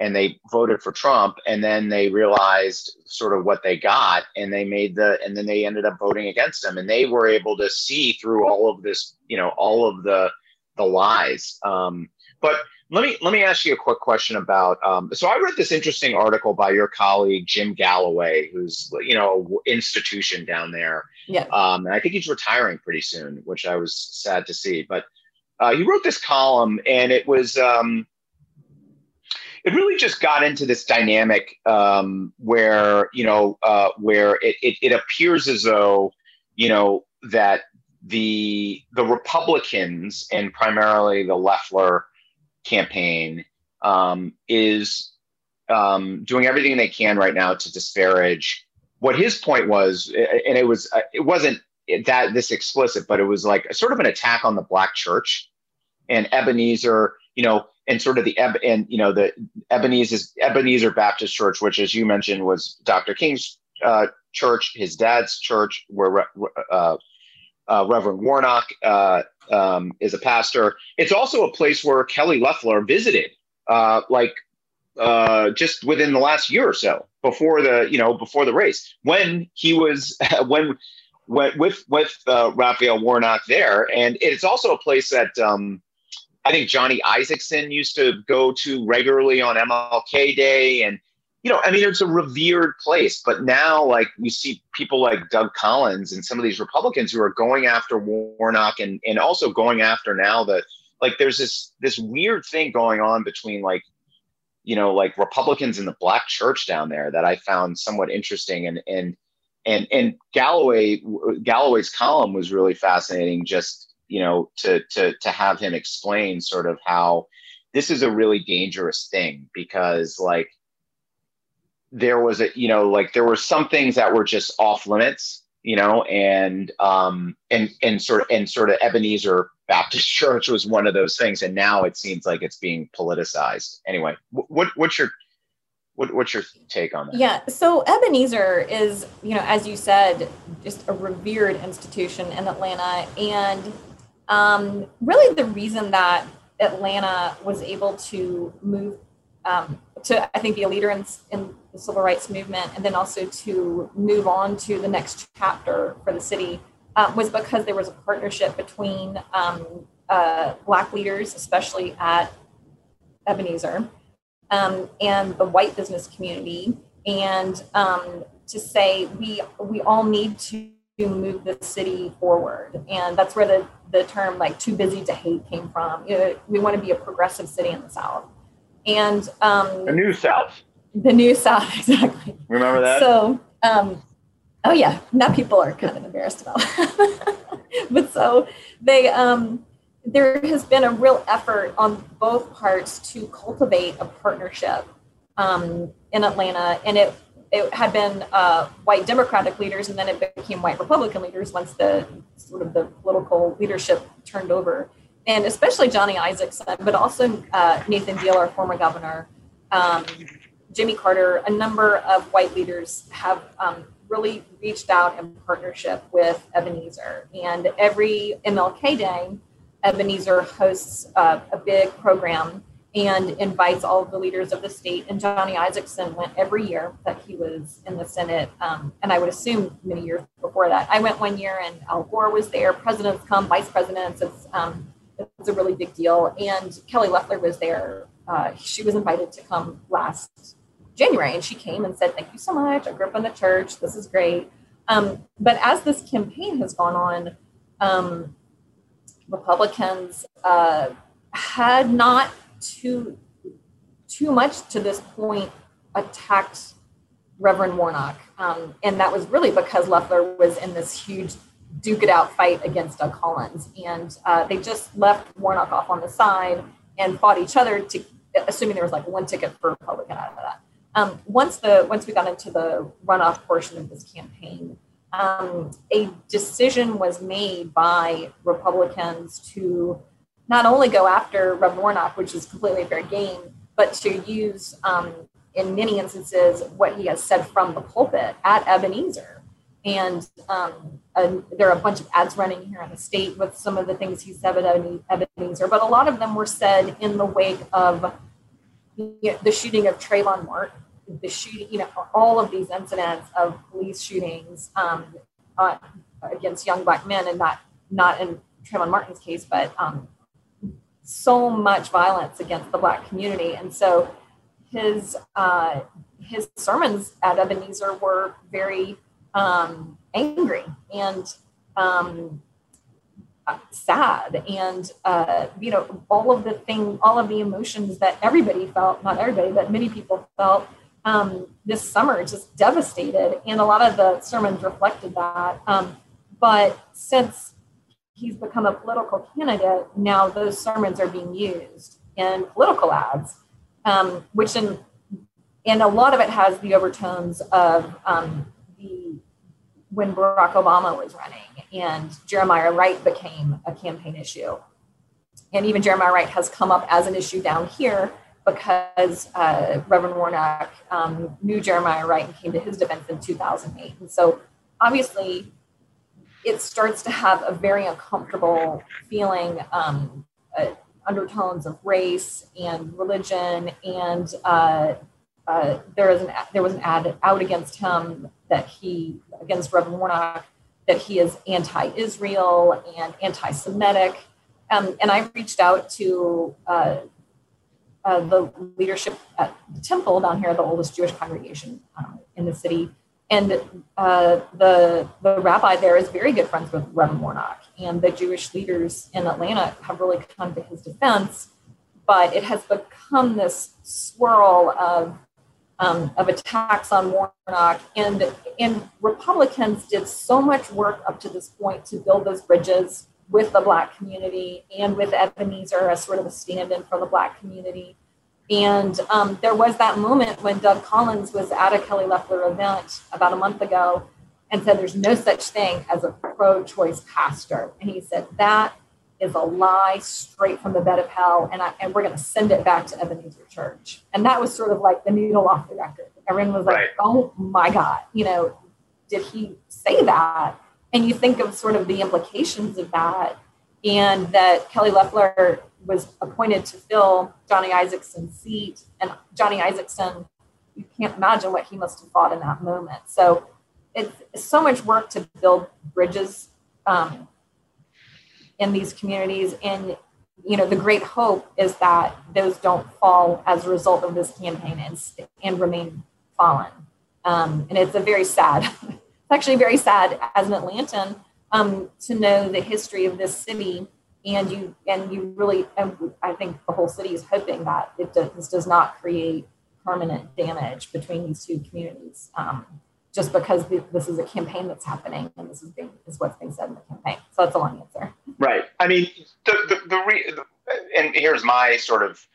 and they voted for Trump. And then they realized sort of what they got and they made the and then they ended up voting against him. And they were able to see through all of this you know all of the the lies. Um, but let me let me ask you a quick question about. Um, so I read this interesting article by your colleague Jim Galloway, who's you know institution down there. Yeah. Um, and I think he's retiring pretty soon, which I was sad to see. But uh, he wrote this column, and it was um, it really just got into this dynamic um, where you know uh, where it, it, it appears as though you know that the the Republicans and primarily the Loeffler campaign um, is um, doing everything they can right now to disparage what his point was, and it was it wasn't that this explicit, but it was like sort of an attack on the black church and Ebenezer, you know, and sort of the and you know the Ebenezer Ebenezer Baptist Church, which as you mentioned was Dr. King's uh, church, his dad's church, where uh, uh, Reverend Warnock uh, um, is a pastor. It's also a place where Kelly Loeffler visited, uh, like uh, just within the last year or so before the you know before the race when he was [LAUGHS] when when with with uh, Raphael Warnock there, and it's also a place that um, I think Johnny Isakson used to go to regularly on MLK Day, and you know, I mean, it's a revered place, but now like you see people like Doug Collins and some of these Republicans who are going after Warnock and and also going after now the like there's this this weird thing going on between like you know like Republicans in the black church down there that I found somewhat interesting. And and and and Galloway Galloway's column was really fascinating just you know to to to have him explain sort of how this is a really dangerous thing because like there was a you know like there were some things that were just off limits you know and um and and sort of and sort of ebenezer baptist [LAUGHS] church was one of those things. And now it seems like it's being politicized. Anyway what what's your what, what's your take on that? Yeah. So ebenezer is you know as you said just a revered institution in atlanta. And um, really the reason that atlanta was able to move um, to I think be a leader in, in the civil rights movement, and then also to move on to the next chapter for the city um, was because there was a partnership between um, uh, Black leaders, especially at Ebenezer, um, and the white business community, and um, to say we we all need to move the city forward, and that's where the the term like "too busy to hate" came from. You know, we want to be a progressive city in the South, and um, the new South. The new South, [LAUGHS] exactly. Remember that? So, um, oh yeah, now people are kind of embarrassed about. [LAUGHS] but so they um, there has been a real effort on both parts to cultivate a partnership um, in Atlanta, and it it had been uh, white Democratic leaders, and then it became white Republican leaders once the sort of the political leadership turned over, and especially Johnny Isakson, but also uh, Nathan Deal, our former governor, um, Jimmy Carter, a number of white leaders have um, really reached out in partnership with Ebenezer, and every MLK Day Ebenezer hosts uh, a big program and invites all of the leaders of the state. And Johnny Isakson went every year that he was in the Senate. Um, and I would assume many years before that. I went one year and Al Gore was there. Presidents come, vice presidents. It's, um, it's a really big deal. And Kelly Loeffler was there. Uh, she was invited to come last January and she came and said, Thank you so much. I grew up in the church. This is great. Um, but as this campaign has gone on, um, Republicans uh, had not too too much to this point attacked Reverend Warnock, um, and that was really because Loeffler was in this huge duke it out fight against Doug Collins, and uh, they just left Warnock off on the side and fought each other to, assuming there was like one ticket for Republican out of that. Um, once the once we got into the runoff portion of this campaign, um, a decision was made by Republicans to not only go after Reverend Warnock, which is completely fair game, but to use, um, in many instances, what he has said from the pulpit at Ebenezer. And um, there are a bunch of ads running here in the state with some of the things he said at Ebenezer, but a lot of them were said in the wake of the shooting of Trayvon Martin the shooting, you know, all of these incidents of police shootings um, uh, against young black men, and not not in Trayvon Martin's case, but um, so much violence against the black community, and so his uh, his sermons at Ebenezer were very um, angry and um, sad and uh, you know all of the thing all of the emotions that everybody felt not everybody but many people felt um, this summer just devastated. And a lot of the sermons reflected that. Um, but since he's become a political candidate, now those sermons are being used in political ads, um, which in and a lot of it has the overtones of um, the when Barack Obama was running and Jeremiah Wright became a campaign issue. And even Jeremiah Wright has come up as an issue down here because uh, Reverend Warnock um, knew Jeremiah Wright and came to his defense in 2008. And so obviously, it starts to have a very uncomfortable feeling, um, uh, undertones of race and religion, and uh, uh, there is an there was an ad out against him that he against Reverend Warnock that he is anti-Israel and anti-Semitic. Um, and I reached out to uh, uh, the leadership at the temple down here, the oldest Jewish congregation um, in the city. And uh, the, the rabbi there is very good friends with Reverend Warnock. And the Jewish leaders in Atlanta have really come to his defense. But it has become this swirl of, um, of attacks on Warnock. And, and Republicans did so much work up to this point to build those bridges with the Black community and with Ebenezer as sort of a stand in for the Black community. And um, there was that moment when Doug Collins was at a Kelly Loeffler event about a month ago and said, There's no such thing as a pro choice pastor. And he said, That is a lie straight from the bed of hell. And, I, and we're going to send it back to Ebenezer Church. And that was sort of like the needle off the record. Everyone was like, right. Oh my God, you know, did he say that? And you think of sort of the implications of that, and that Kelly Loeffler was appointed to fill Johnny Isakson's seat. And Johnny Isakson, you can't imagine what he must have thought in that moment. So it's so much work to build bridges um, in these communities. And you know, the great hope is that those don't fall as a result of this campaign and, and remain fallen. Um, and it's a very sad, [LAUGHS] it's actually very sad as an Atlantan um, to know the history of this city. And you, and you really, and I think the whole city is hoping that it does, this does not create permanent damage between these two communities. Um, just because this is a campaign that's happening and this is being is what's being said in the campaign. So that's a long answer. Right. I mean, the the, the, re, the and here's my sort of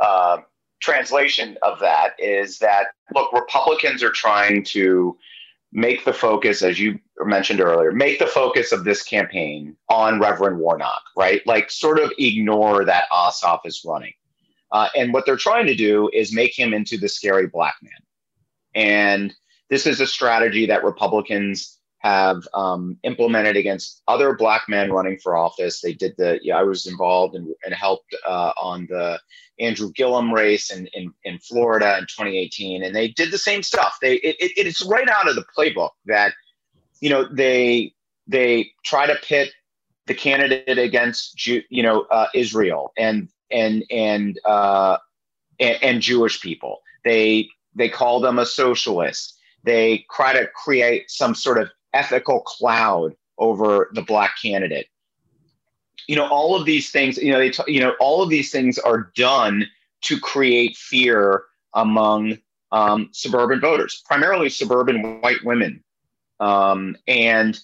uh, translation of that is that look, Republicans are trying to make the focus, as you mentioned earlier, make the focus of this campaign on Reverend Warnock, right? Like, sort of ignore that Ossoff is running. Uh, and what they're trying to do is make him into the scary black man. And this is a strategy that Republicans have um, implemented against other black men running for office. They did the, yeah, I was involved and, and helped uh, on the Andrew Gillum race in, in, in, Florida in 2018. And they did the same stuff. They, it, it, it's right out of the playbook that, you know, they, they try to pit the candidate against, you know, uh, Israel and, and, and, uh, and, and Jewish people. They, they call them a socialist they try to create some sort of ethical cloud over the black candidate. You know, all of these things, you know, they, t- you know, all of these things are done to create fear among um, suburban voters, primarily suburban white women. Um, and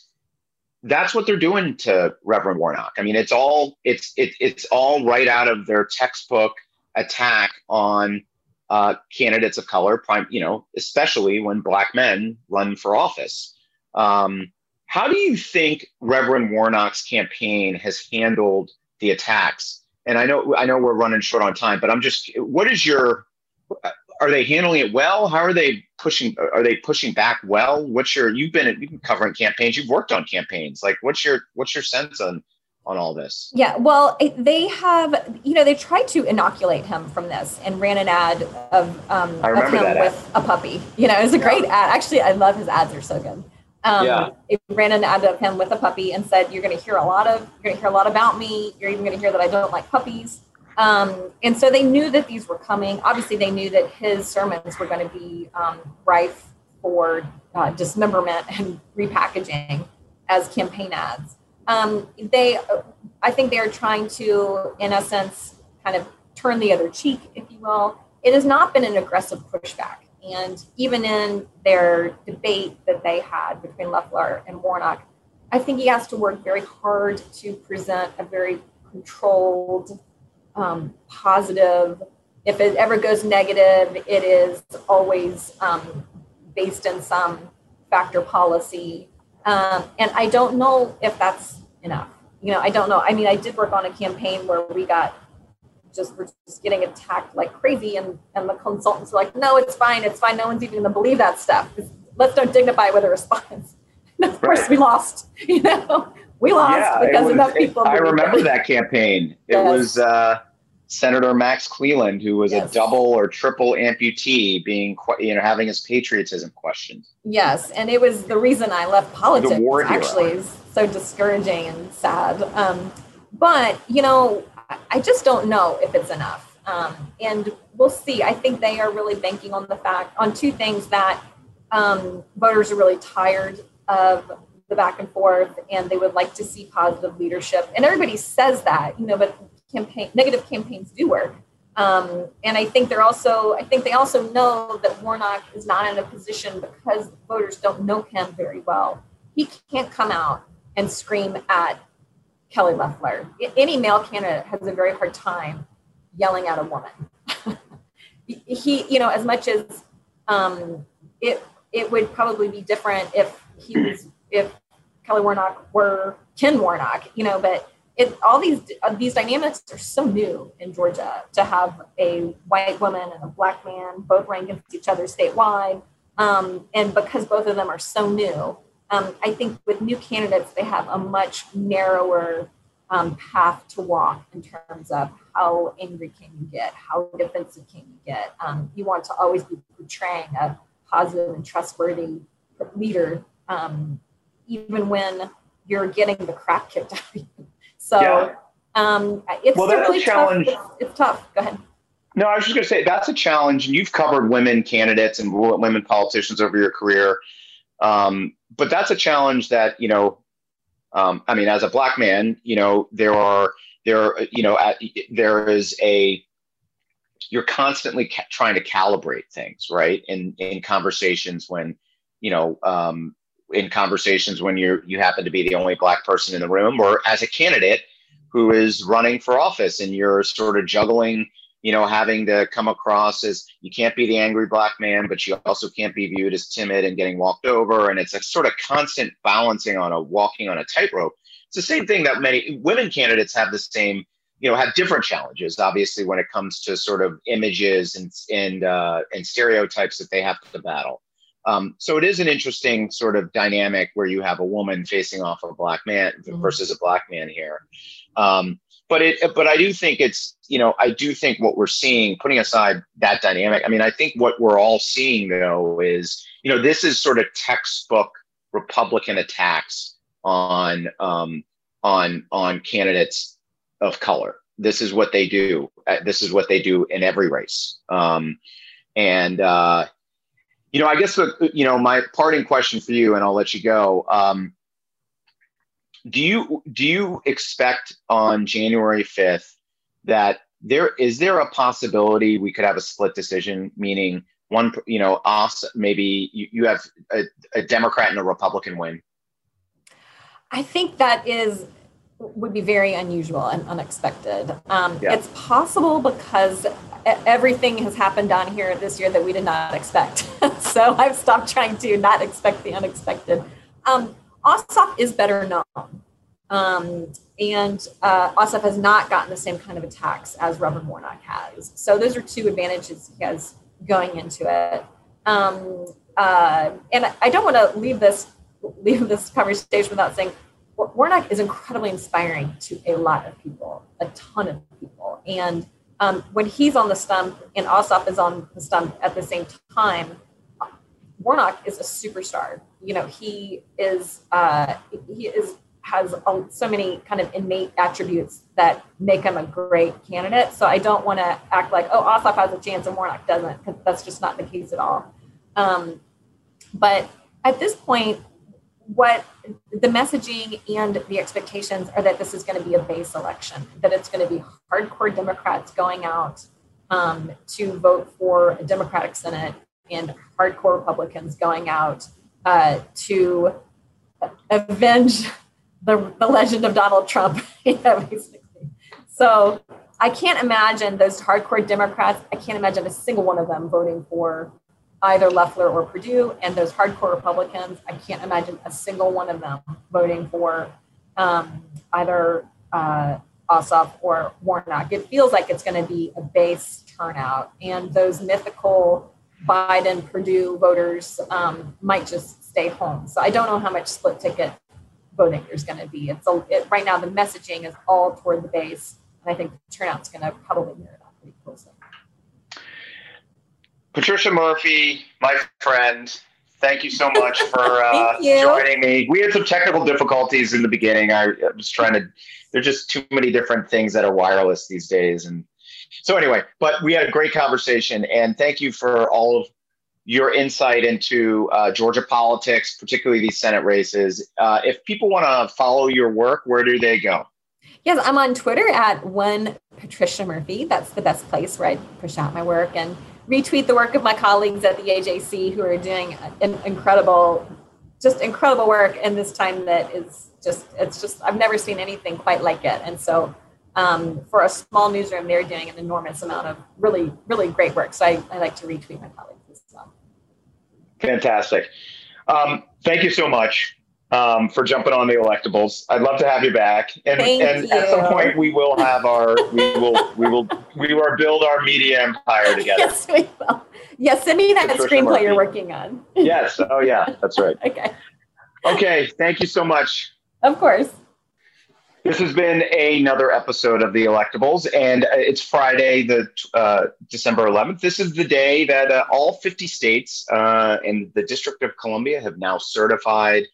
that's what they're doing to Reverend Warnock. I mean, it's all it's it, it's all right out of their textbook attack on uh, candidates of color, prime, you know, especially when black men run for office. Um, how do you think Reverend Warnock's campaign has handled the attacks? And I know I know we're running short on time, but I'm just what is your are they handling it well? How are they pushing are they pushing back well? What's your you've been you've been covering campaigns, you've worked on campaigns. Like what's your what's your sense on on all this? Yeah, well, they have, you know, they tried to inoculate him from this and ran an ad of, um, of him with a puppy. You know, it was a great ad. Actually, I love his ads; they're so good. Um, yeah. It ran an ad of him with a puppy and said, "You're going to hear a lot of, you're going to hear a lot about me. You're even going to hear that I don't like puppies." Um, and so they knew that these were coming. Obviously, they knew that his sermons were going to be um, rife for uh, dismemberment and repackaging as campaign ads um, they, I think they're trying to, in essence, kind of turn the other cheek, if you will. It has not been an aggressive pushback. And even in their debate that they had between Loeffler and Warnock, I think he has to work very hard to present a very controlled, um, positive. If it ever goes negative, it is always um, based in some factor policy um, and I don't know if that's enough. You know, I don't know. I mean, I did work on a campaign where we got just we're just getting attacked like crazy, and and the consultants were like, "No, it's fine, it's fine. No one's even going to believe that stuff. Let's don't dignify with a response." And [LAUGHS] of course, we lost. [LAUGHS] You know, we lost yeah, because was, enough people. It, I remember that campaign. It yes. was. Uh, Senator Max Cleland, who was yes. a double or triple amputee, being you know having his patriotism questioned. Yes, and it was the reason I left politics. Actually, is so discouraging and sad. Um, but you know, I just don't know if it's enough, um, and we'll see. I think they are really banking on the fact on two things that um, voters are really tired of the back and forth, and they would like to see positive leadership. And everybody says that, you know, but campaign negative campaigns do work. Um, and I think they're also I think they also know that Warnock is not in a position because voters don't know him very well. He can't come out and scream at Kelly Loeffler. Any male candidate has a very hard time yelling at a woman. [LAUGHS] he, you know, as much as um, it it would probably be different if he was if Kelly Warnock were Ken Warnock, you know, but it all these uh, these dynamics are so new in Georgia to have a white woman and a black man both running against each other statewide, um, and because both of them are so new, um, I think with new candidates they have a much narrower um, path to walk in terms of how angry can you get, how defensive can you get. Um, you want to always be portraying a positive and trustworthy leader, um, even when you're getting the crap kicked out of you. So, yeah. Um, it's well, that's really a challenge. Tough. It's, it's tough. Go ahead. No, I was just going to say that's a challenge, and you've covered women candidates and women politicians over your career. Um, but that's a challenge that you know. Um, I mean, as a black man, you know, there are there, you know, at, there is a you're constantly ca- trying to calibrate things, right? In in conversations when, you know, um, in conversations when you you happen to be the only black person in the room, or as a candidate who is running for office, and you're sort of juggling, you know, having to come across as you can't be the angry black man, but you also can't be viewed as timid and getting walked over, and it's a sort of constant balancing on a walking on a tightrope. It's the same thing that many women candidates have the same you know have different challenges obviously when it comes to sort of images and and uh, and stereotypes that they have to battle um, so it is an interesting sort of dynamic where you have a woman facing off a black man mm-hmm. versus a black man here um, but it but i do think it's you know i do think what we're seeing putting aside that dynamic i mean i think what we're all seeing though is you know this is sort of textbook republican attacks on um, on on candidates of color. This is what they do. Uh, this is what they do in every race. Um, and uh, you know, I guess you know my parting question for you, and I'll let you go. Um, do you do you expect on January fifth that there is there a possibility we could have a split decision, meaning one, you know, us maybe you, you have a, a Democrat and a Republican win? I think that is would be very unusual and unexpected. Um, yeah. It's possible because everything has happened down here this year that we did not expect. [LAUGHS] so I've stopped trying to not expect the unexpected. Um, is better known. Um, and uh, has not gotten the same kind of attacks as Reverend Warnock has. So those are two advantages he has going into it. Um, uh, and I don't want to leave this leave this conversation without saying Warnock is incredibly inspiring to a lot of people, a ton of people. And um, when he's on the stump and Ossoff is on the stump at the same time, Warnock is a superstar. You know, he is uh, he is has so many kind of innate attributes that make him a great candidate. So I don't want to act like oh Ossoff has a chance and Warnock doesn't, because that's just not the case at all. Um, but at this point, what the messaging and the expectations are that this is going to be a base election, that it's going to be hardcore Democrats going out um, to vote for a Democratic Senate and hardcore Republicans going out uh, to avenge the, the legend of Donald Trump, [LAUGHS] basically. So I can't imagine those hardcore Democrats, I can't imagine a single one of them voting for either Loeffler or Perdue. and those hardcore Republicans, I can't imagine a single one of them voting for um, either uh, Ossoff or Warnock. It feels like it's going to be a base turnout, and those mythical Biden Perdue voters um, might just stay home. So I don't know how much split ticket voting there's going to be. It's a, it, right now the messaging is all toward the base, and I think the turnout's going to probably mirror that pretty closely. Patricia Murphy, my friend, thank you so much for [LAUGHS] uh, joining me. We had some technical difficulties in the beginning. I, I was trying to, there's just too many different things that are wireless these days. And so, anyway, but we had a great conversation. And thank you for all of your insight into uh, Georgia politics, particularly these Senate races. Uh, if people want to follow your work, where do they go? Yes, I'm on Twitter at one Patricia Murphy. That's the best place where I push out my work. And retweet the work of my colleagues at the AJC who are doing incredible, just incredible work in this time that is just, it's just, I've never seen anything quite like it. And so um, for a small newsroom, they're doing an enormous amount of really, really great work. So I, I like to retweet my colleagues as well. Fantastic. Um, thank you so much um, for jumping on the electables. I'd love to have you back, and, and you. at some point we will have our we will we will we will build our media empire [LAUGHS] together. yes, we will. Yeah, send me that Patricia screenplay Murphy. you're working on. yes. Oh yeah, that's right. [LAUGHS] okay. Okay. Thank you so much. Of course. This has been another episode of the Electables, and uh, it's Friday, the uh, December 11th. This is the day that uh, all 50 states uh, and the District of Columbia have now certified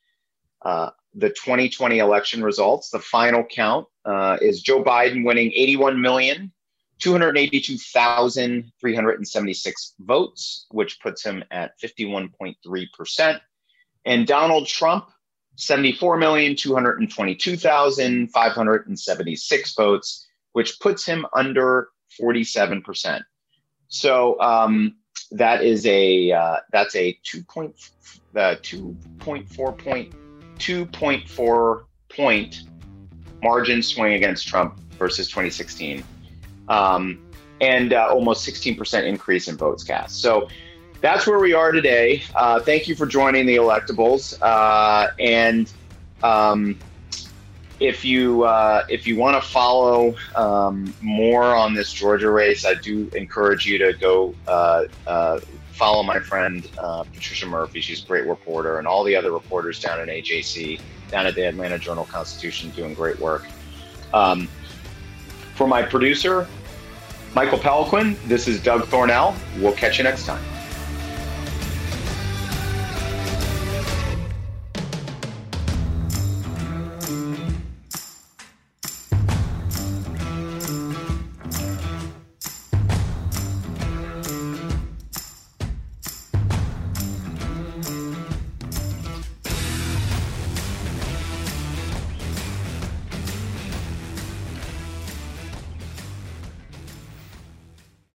uh, the 2020 election results. The final count uh, is Joe Biden winning 81 million. 282,376 votes, which puts him at 51.3%. And Donald Trump, 74,222,576 votes, which puts him under 47%. So um, that is a uh, that's a 2. Point, uh, 2.4 point 2.4 point margin swing against Trump versus 2016, um, and uh, almost 16% increase in votes cast. So that's where we are today. Uh, thank you for joining the electables. Uh, and um, if you uh, if you want to follow um, more on this Georgia race, I do encourage you to go uh, uh, follow my friend uh, Patricia Murphy. She's a great reporter, and all the other reporters down in AJC, down at the Atlanta Journal Constitution, doing great work. Um, for my producer, Michael Peliquin, this is Doug Thornell. We'll catch you next time.